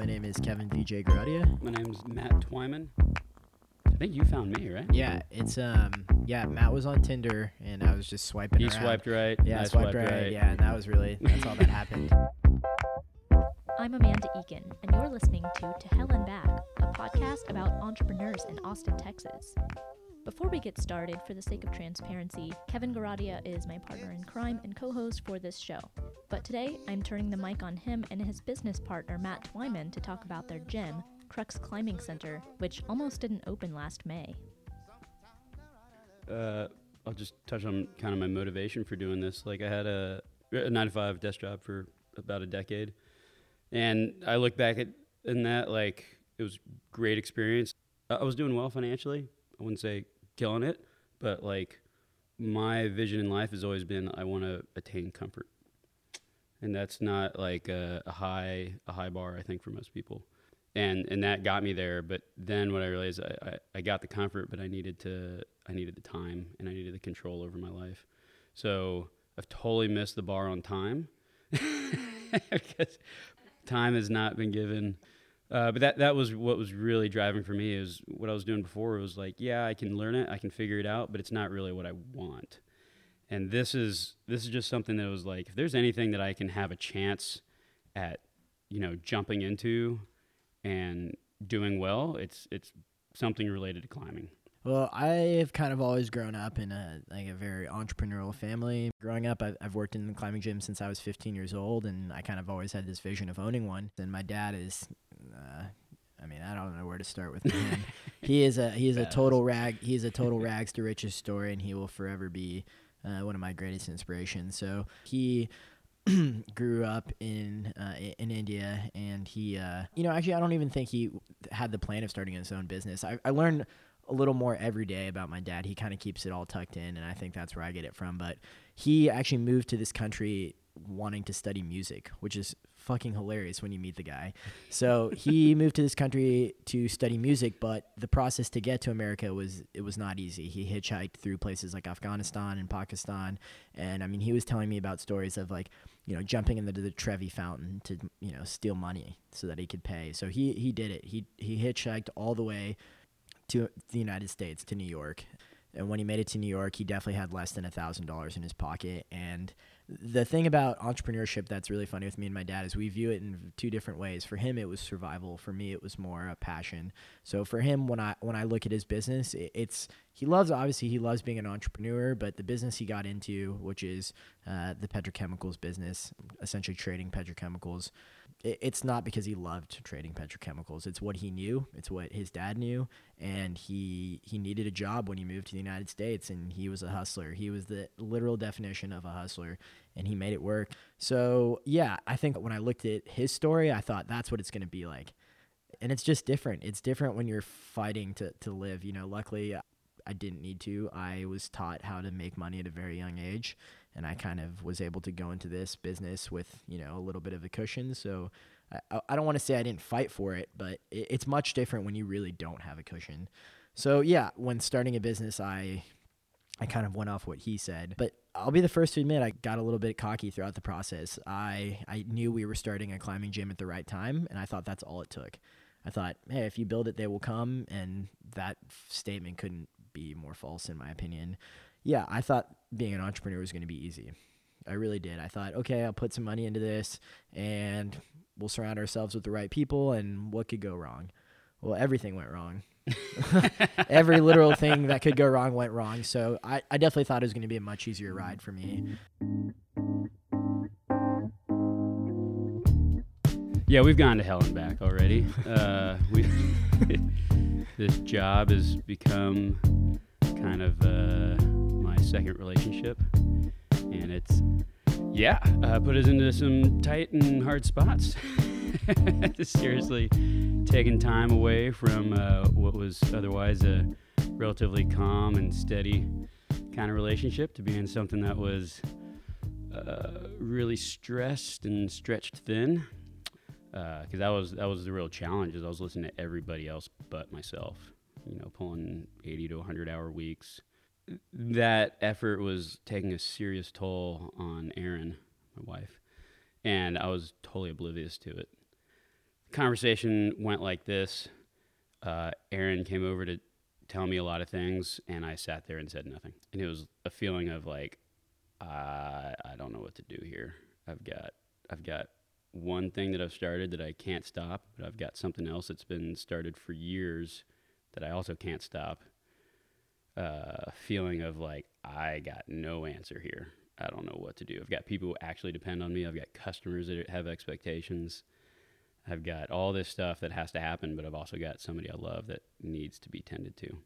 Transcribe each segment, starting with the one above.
My name is Kevin VJ Garadia. My name's Matt Twyman. I think you found me, right? Yeah, it's um yeah, Matt was on Tinder and I was just swiping He around. swiped right. Yeah, I I swiped, right. Yeah, and that was really that's all that happened. I'm Amanda Eakin, and you're listening to To Hell and Back, a podcast about entrepreneurs in Austin, Texas. Before we get started, for the sake of transparency, Kevin Garadia is my partner in crime and co host for this show. But today, I'm turning the mic on him and his business partner, Matt Twyman, to talk about their gym, Crux Climbing Center, which almost didn't open last May. Uh, I'll just touch on kind of my motivation for doing this. Like I had a, a nine to five desk job for about a decade, and I look back at in that like it was great experience. I I was doing well financially. I wouldn't say killing it, but like my vision in life has always been I want to attain comfort, and that's not like a, a high a high bar I think for most people. And and that got me there. But then what I realized I, I, I got the comfort, but I needed to I needed the time and I needed the control over my life. So I've totally missed the bar on time because time has not been given. Uh, but that that was what was really driving for me is what I was doing before. Was like, yeah, I can learn it, I can figure it out, but it's not really what I want. And this is this is just something that was like, if there's anything that I can have a chance at, you know, jumping into and doing well, it's it's something related to climbing. Well, I've kind of always grown up in a like a very entrepreneurial family. Growing up, I've, I've worked in the climbing gym since I was 15 years old, and I kind of always had this vision of owning one. And my dad is, uh, I mean, I don't know where to start with him. he is a he is a total rag. He is a total rags to riches story, and he will forever be uh, one of my greatest inspirations. So he grew up in uh, in India, and he, uh, you know, actually, I don't even think he had the plan of starting his own business. I, I learned a little more every day about my dad. He kind of keeps it all tucked in, and I think that's where I get it from. But he actually moved to this country wanting to study music, which is fucking hilarious when you meet the guy. So he moved to this country to study music, but the process to get to America was it was not easy. He hitchhiked through places like Afghanistan and Pakistan, and I mean he was telling me about stories of like you know jumping into the Trevi fountain to you know steal money so that he could pay. So he he did it. He he hitchhiked all the way to the United States to New York. And when he made it to New York, he definitely had less than a thousand dollars in his pocket. And the thing about entrepreneurship that's really funny with me and my dad is we view it in two different ways. For him, it was survival. For me, it was more a passion. So for him, when I when I look at his business, it, it's he loves obviously he loves being an entrepreneur, but the business he got into, which is uh, the petrochemicals business, essentially trading petrochemicals, it's not because he loved trading petrochemicals. It's what he knew. It's what his dad knew, and he he needed a job when he moved to the United States, and he was a hustler. He was the literal definition of a hustler, and he made it work. So yeah, I think when I looked at his story, I thought that's what it's going to be like, and it's just different. It's different when you're fighting to to live. You know, luckily. I didn't need to. I was taught how to make money at a very young age, and I kind of was able to go into this business with you know a little bit of a cushion. So I, I don't want to say I didn't fight for it, but it, it's much different when you really don't have a cushion. So yeah, when starting a business, I I kind of went off what he said, but I'll be the first to admit I got a little bit cocky throughout the process. I I knew we were starting a climbing gym at the right time, and I thought that's all it took. I thought, hey, if you build it, they will come, and that statement couldn't be more false in my opinion. Yeah, I thought being an entrepreneur was going to be easy. I really did. I thought, okay, I'll put some money into this, and we'll surround ourselves with the right people, and what could go wrong? Well, everything went wrong. Every literal thing that could go wrong went wrong. So I, I definitely thought it was going to be a much easier ride for me. Yeah, we've gone to hell and back already. Uh, we this job has become kind of uh, second relationship, and it's yeah, uh, put us into some tight and hard spots. Seriously, taking time away from uh, what was otherwise a relatively calm and steady kind of relationship to being something that was uh, really stressed and stretched thin because that was that was the real challenge is I was listening to everybody else but myself. You know, pulling 80 to 100 hour weeks. That effort was taking a serious toll on Erin, my wife, and I was totally oblivious to it. The conversation went like this. Uh, Erin came over to tell me a lot of things, and I sat there and said nothing. And it was a feeling of like, uh, I don't know what to do here. I've got, I've got one thing that I've started that I can't stop, but I've got something else that's been started for years that I also can't stop. Uh, feeling of like I got no answer here. I don't know what to do. I've got people who actually depend on me. I've got customers that have expectations. I've got all this stuff that has to happen, but I've also got somebody I love that needs to be tended to.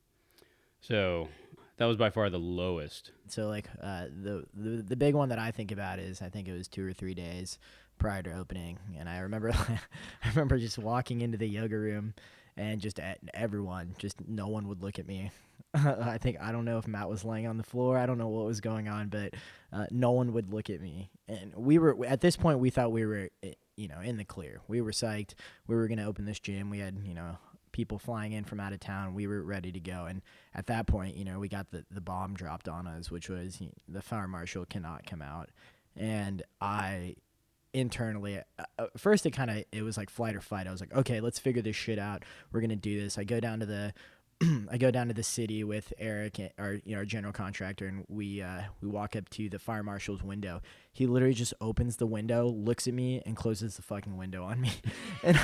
So that was by far the lowest. So like uh, the, the the big one that I think about is I think it was two or three days prior to opening, and I remember I remember just walking into the yoga room and just everyone, just no one would look at me. I think I don't know if Matt was laying on the floor. I don't know what was going on, but uh, no one would look at me. And we were at this point we thought we were eh, you know in the clear. We were psyched. We were going to open this gym. We had you know people flying in from out of town. We were ready to go. And at that point, you know, we got the the bomb dropped on us, which was you know, the fire marshal cannot come out. And I internally uh, uh first it kind of it was like flight or fight i was like okay let's figure this shit out we're gonna do this i go down to the I go down to the city with Eric, our you know our general contractor, and we uh, we walk up to the fire marshal's window. He literally just opens the window, looks at me, and closes the fucking window on me. and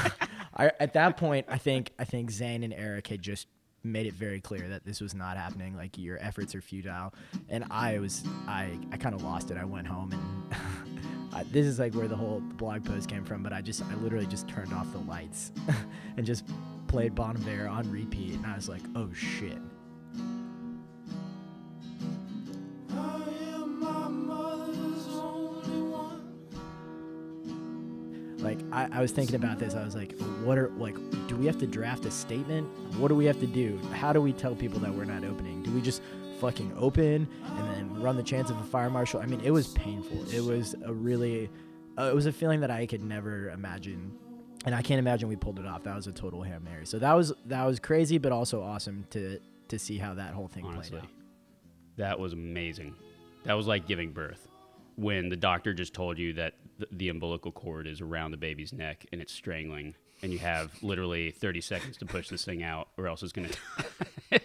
I, at that point, I think I think Zane and Eric had just made it very clear that this was not happening. Like your efforts are futile, and I was I I kind of lost it. I went home and. Uh, this is like where the whole blog post came from, but I just I literally just turned off the lights and just played Bon Iver on repeat, and I was like, oh shit. Like I, I was thinking about this. I was like, what are like do we have to draft a statement? What do we have to do? How do we tell people that we're not opening? Do we just fucking open and then run the chance of a fire marshal. I mean, it was painful. It was a really, uh, it was a feeling that I could never imagine, and I can't imagine we pulled it off. That was a total hail mary. So that was that was crazy, but also awesome to to see how that whole thing Honestly, played out. That was amazing. That was like giving birth when the doctor just told you that the, the umbilical cord is around the baby's neck and it's strangling and you have literally 30 seconds to push this thing out or else it's going to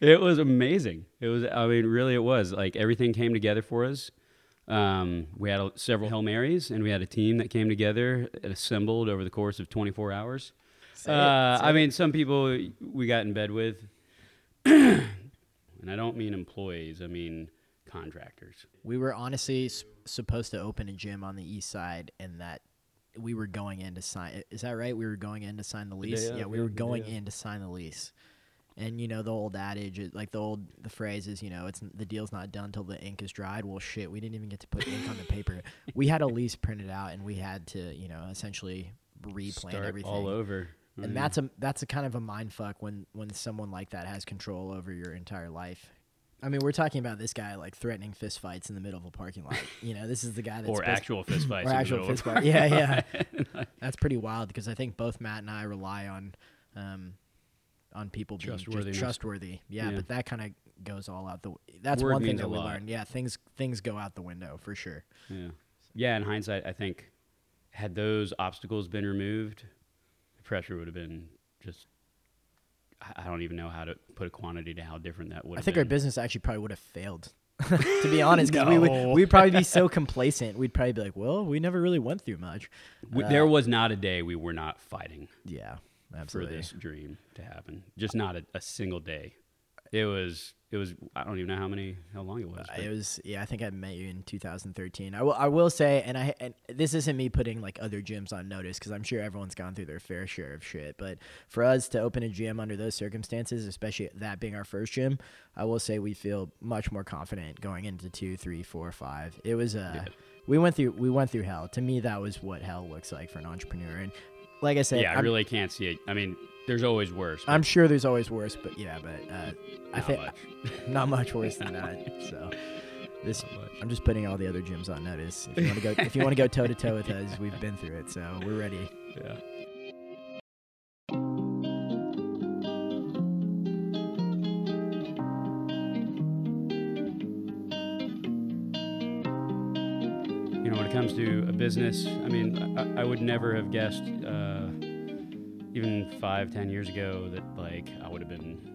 it was amazing it was i mean really it was like everything came together for us um, we had a, several hail marys and we had a team that came together and assembled over the course of 24 hours uh, I mean, some people we got in bed with, and I don't mean employees. I mean contractors. We were honestly supposed to open a gym on the east side, and that we were going in to sign. Is that right? We were going in to sign the lease. Yeah, we were going in to sign the lease. And you know the old adage, like the old the phrase is, you know, it's the deal's not done till the ink is dried. Well, shit, we didn't even get to put ink on the paper. We had a lease printed out, and we had to, you know, essentially replan Start everything all over. And mm. that's a that's a kind of a mind fuck when when someone like that has control over your entire life I mean, we're talking about this guy like threatening fist fights in the middle of a parking lot. You know, this is the guy that's or actual fist fights. or actual fist fights. Yeah, yeah. that's pretty wild because I think both Matt and I rely on um, on people being just trustworthy. Yeah, yeah. but that kind of goes all out the. That's Word one thing that we lot. learned. Yeah, things things go out the window for sure. Yeah, yeah. In hindsight, I think had those obstacles been removed, the pressure would have been just I don't even know how to put a quantity to how different that would. I think been. our business actually probably would have failed. to be honest, because no. we would we'd probably be so complacent. We'd probably be like, "Well, we never really went through much." We, uh, there was not a day we were not fighting. Yeah, absolutely. For this dream to happen, just not a, a single day. It was it was I don't even know how many how long it was. Uh, it was yeah, I think I met you in 2013. I will I will say, and I and this isn't me putting like other gyms on notice because I'm sure everyone's gone through their fair share of shit. But for us to open a gym under those circumstances, especially that being our first gym, I will say we feel much more confident going into two, three, four, five. It was uh, yeah. we went through we went through hell. To me, that was what hell looks like for an entrepreneur. And like I said, yeah, I'm, really can't see it. I mean, there's always worse. I'm sure there's always worse, but yeah, but uh, I think not much worse than that. So this, I'm just putting all the other gyms on notice. If you want to go, if you want to go toe to toe with us, we've been through it, so we're ready. Yeah. you know, when it comes to a business, I mean, I, I would never have guessed, uh, even five, ten years ago, that like I would have been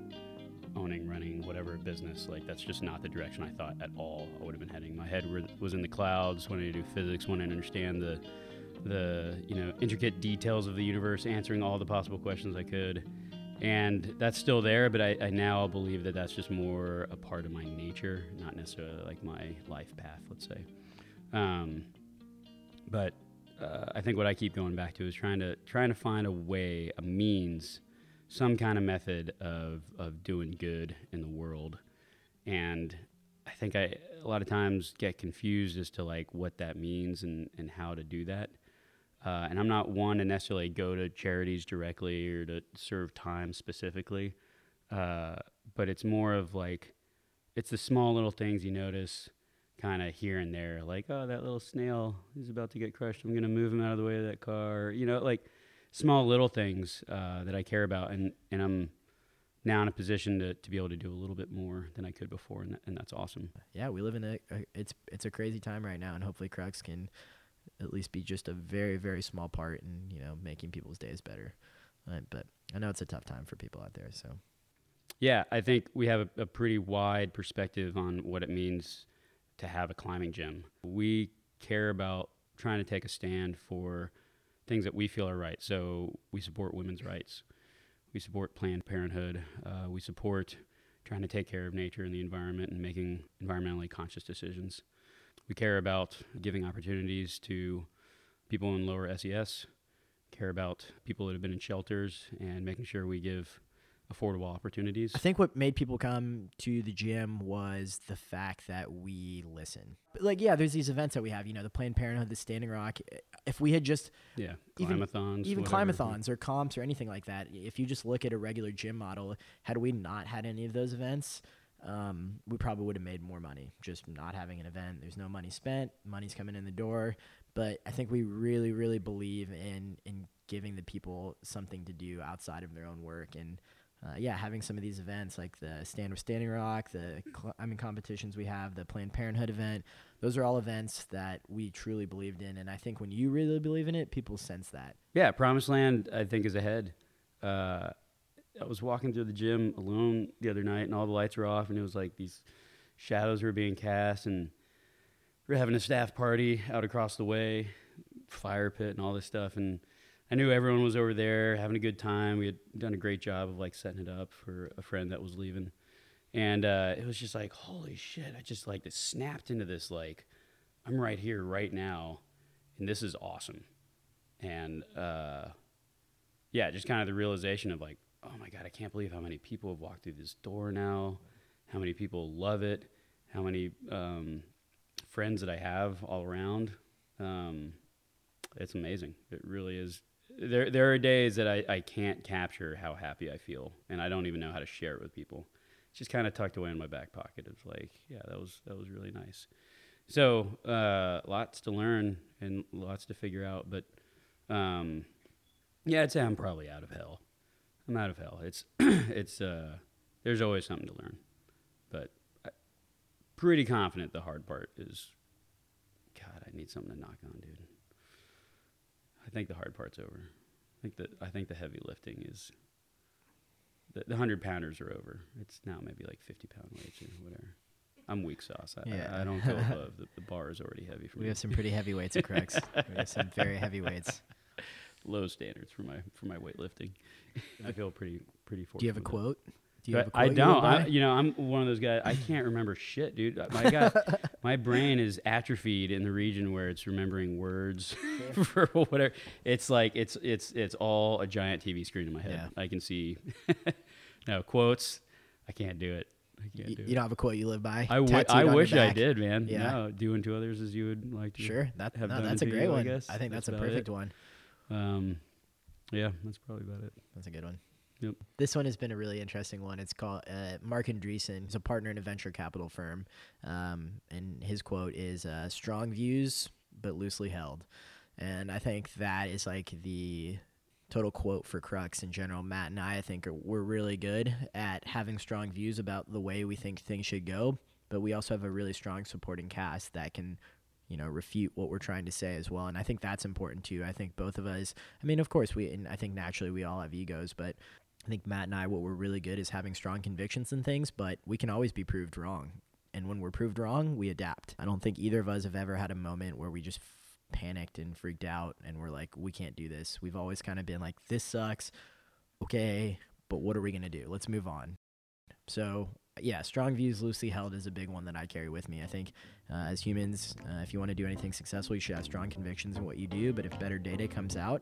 owning, running whatever business. Like that's just not the direction I thought at all. I would have been heading. My head was in the clouds, wanting to do physics, wanting to understand the the you know intricate details of the universe, answering all the possible questions I could. And that's still there, but I, I now believe that that's just more a part of my nature, not necessarily like my life path, let's say. Um, but uh, I think what I keep going back to is trying to trying to find a way, a means, some kind of method of of doing good in the world. And I think I a lot of times get confused as to like what that means and and how to do that. Uh, and I'm not one to necessarily go to charities directly or to serve time specifically, uh, but it's more of like it's the small little things you notice kind of here and there, like oh that little snail is about to get crushed. I'm gonna move him out of the way of that car. You know, like small little things uh, that I care about, and and I'm now in a position to, to be able to do a little bit more than I could before, and, that, and that's awesome. Yeah, we live in a, a it's it's a crazy time right now, and hopefully Crux can at least be just a very very small part in you know making people's days better. Uh, but I know it's a tough time for people out there, so. Yeah, I think we have a, a pretty wide perspective on what it means to have a climbing gym. We care about trying to take a stand for things that we feel are right. So we support women's rights. We support Planned Parenthood. Uh, we support trying to take care of nature and the environment and making environmentally conscious decisions. We care about giving opportunities to people in lower SES, care about people that have been in shelters, and making sure we give affordable opportunities. I think what made people come to the gym was the fact that we listen. But like, yeah, there's these events that we have, you know, the Planned Parenthood, the Standing Rock. If we had just yeah, even- climathons, even whatever. climathons or comps or anything like that, if you just look at a regular gym model, had we not had any of those events, um, we probably would have made more money just not having an event. There's no money spent, money's coming in the door. But I think we really, really believe in in giving the people something to do outside of their own work and. Uh, yeah, having some of these events like the Stand with Standing Rock, the cl- I mean competitions we have, the Planned Parenthood event, those are all events that we truly believed in, and I think when you really believe in it, people sense that. Yeah, Promised Land, I think, is ahead. Uh, I was walking through the gym alone the other night, and all the lights were off, and it was like these shadows were being cast, and we are having a staff party out across the way, fire pit, and all this stuff. And I knew everyone was over there having a good time. We had done a great job of like setting it up for a friend that was leaving, and uh, it was just like, holy shit! I just like snapped into this like, I'm right here, right now, and this is awesome. And uh, yeah, just kind of the realization of like, oh my god, I can't believe how many people have walked through this door now, how many people love it, how many um, friends that I have all around. Um, it's amazing. It really is. There, there are days that I, I can't capture how happy I feel, and I don't even know how to share it with people. It's just kind of tucked away in my back pocket. It's like, yeah, that was that was really nice. So, uh, lots to learn and lots to figure out, but um, yeah, I'd say I'm probably out of hell. I'm out of hell. It's it's uh, there's always something to learn, but I, pretty confident the hard part is. God, I need something to knock on, dude. I think the hard part's over. I think that I think the heavy lifting is. The, the hundred pounders are over. It's now maybe like fifty pound weights or whatever. I'm weak sauce. I, Yeah. I, I don't go above. The, the bar is already heavy for We me. We have some pretty heavy weights at Crux. we have some very heavy weights. Low standards for my for my weightlifting. I feel pretty pretty fortunate. Do you have a quote? that. Do you But have a I quote you don't. I, you know, I'm one of those guys. I can't remember shit, dude. My God, my brain is atrophied in the region where it's remembering words for whatever. It's like it's it's it's all a giant TV screen in my head. Yeah. I can see. no quotes. I can't do it. I can't You, do you it. don't have a quote you live by? I, w- I wish I did, man. Yeah. No, do unto others as you would like to. Sure, that have no, that's a great you, I one. guess. I think that's, That's a perfect it. one. Um, yeah, that's probably about it. That's a good one. Yep. This one has been a really interesting one. It's called uh, Marc Andreessen. He's a partner in a venture capital firm, um, and his quote is uh, "strong views but loosely held," and I think that is like the total quote for Crux in general. Matt and I, I think, are, we're really good at having strong views about the way we think things should go, but we also have a really strong supporting cast that can, you know refute what we're trying to say as well and i think that's important too i think both of us i mean of course we and i think naturally we all have egos but i think matt and i what we're really good is having strong convictions and things but we can always be proved wrong and when we're proved wrong we adapt i don't think either of us have ever had a moment where we just panicked and freaked out and we're like we can't do this we've always kind of been like this sucks okay but what are we going to do let's move on so yeah, strong views loosely held is a big one that I carry with me. I think uh, as humans, uh, if you want to do anything successful, you should have strong convictions in what you do. But if better data comes out,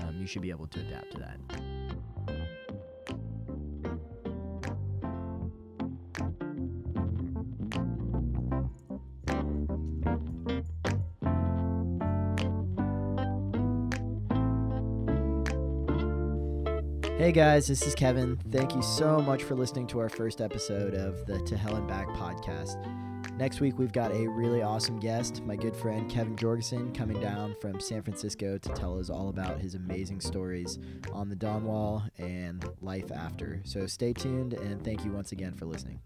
um, you should be able to adapt to that. Hey guys, this is Kevin. Thank you so much for listening to our first episode of the To Hell and Back podcast. Next week, we've got a really awesome guest, my good friend Kevin Jorgeson, coming down from San Francisco to tell us all about his amazing stories on the Dawn Wall and life after. So stay tuned and thank you once again for listening.